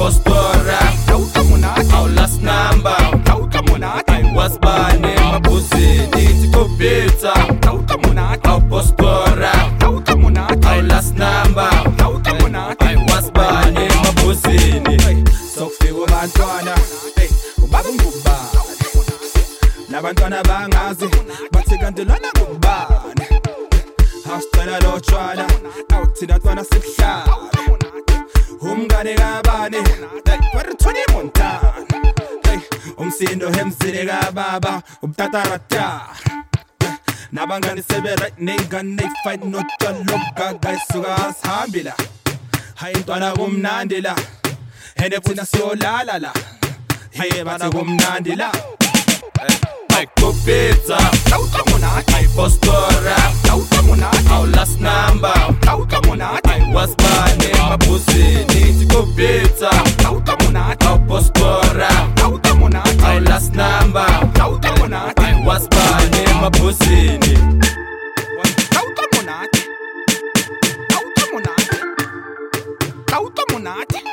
impostora aulasnamba aiwasbane mabuzini tikupita aupostora aulasnamba aiwasbane mabuzini sokufikubantwana ubaba ngubani? Nabantwana bangazi bathi kanti lwana ngubani? Asicela lo tshwala awuthina twana sibuhlala umngane kabani hey kwaruthoni montana hey umsindo hemzile kababa ubutatarata nabangane sebe right ney'ngane ney'fight notshalogaga isuka sihambi la hayi ntwana kumnandi la ende thina siyolala la hayi bathi kumnandi la Kubita, tauta monati. I first tauta monati. Our last number, tauta monati. I was born in Mabuse. not?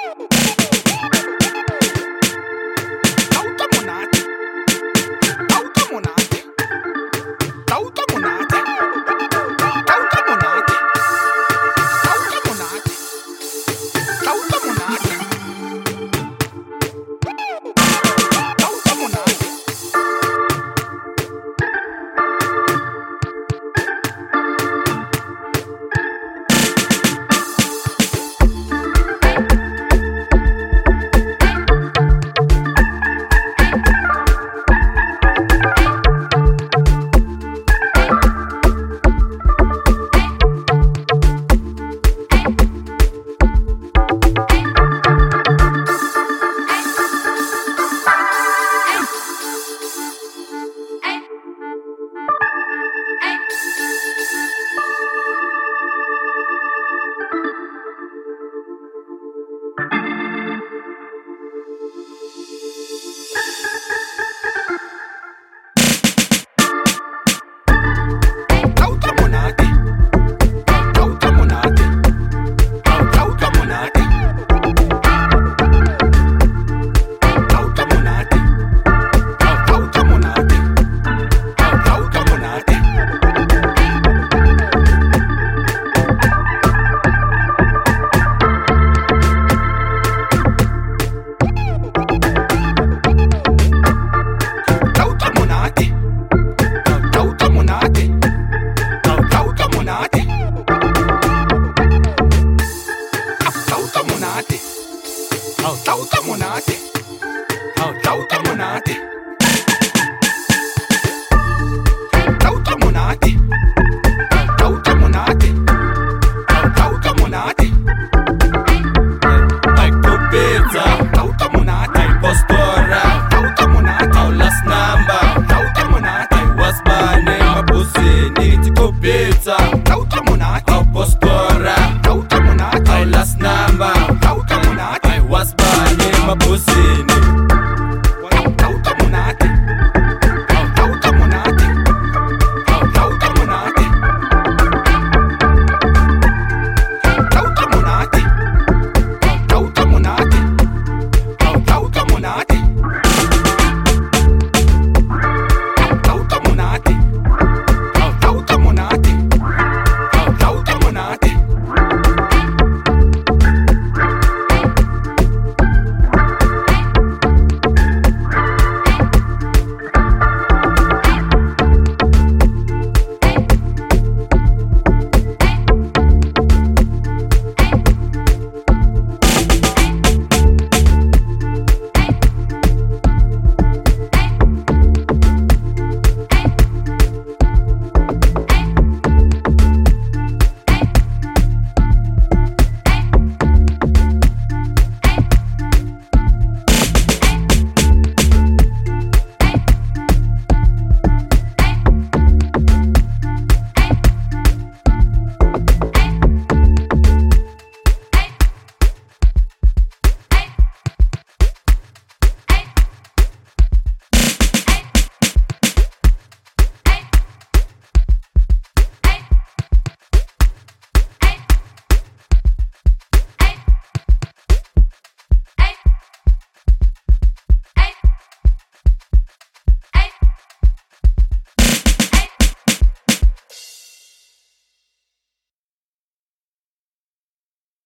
Tauta monate. Tauta monate.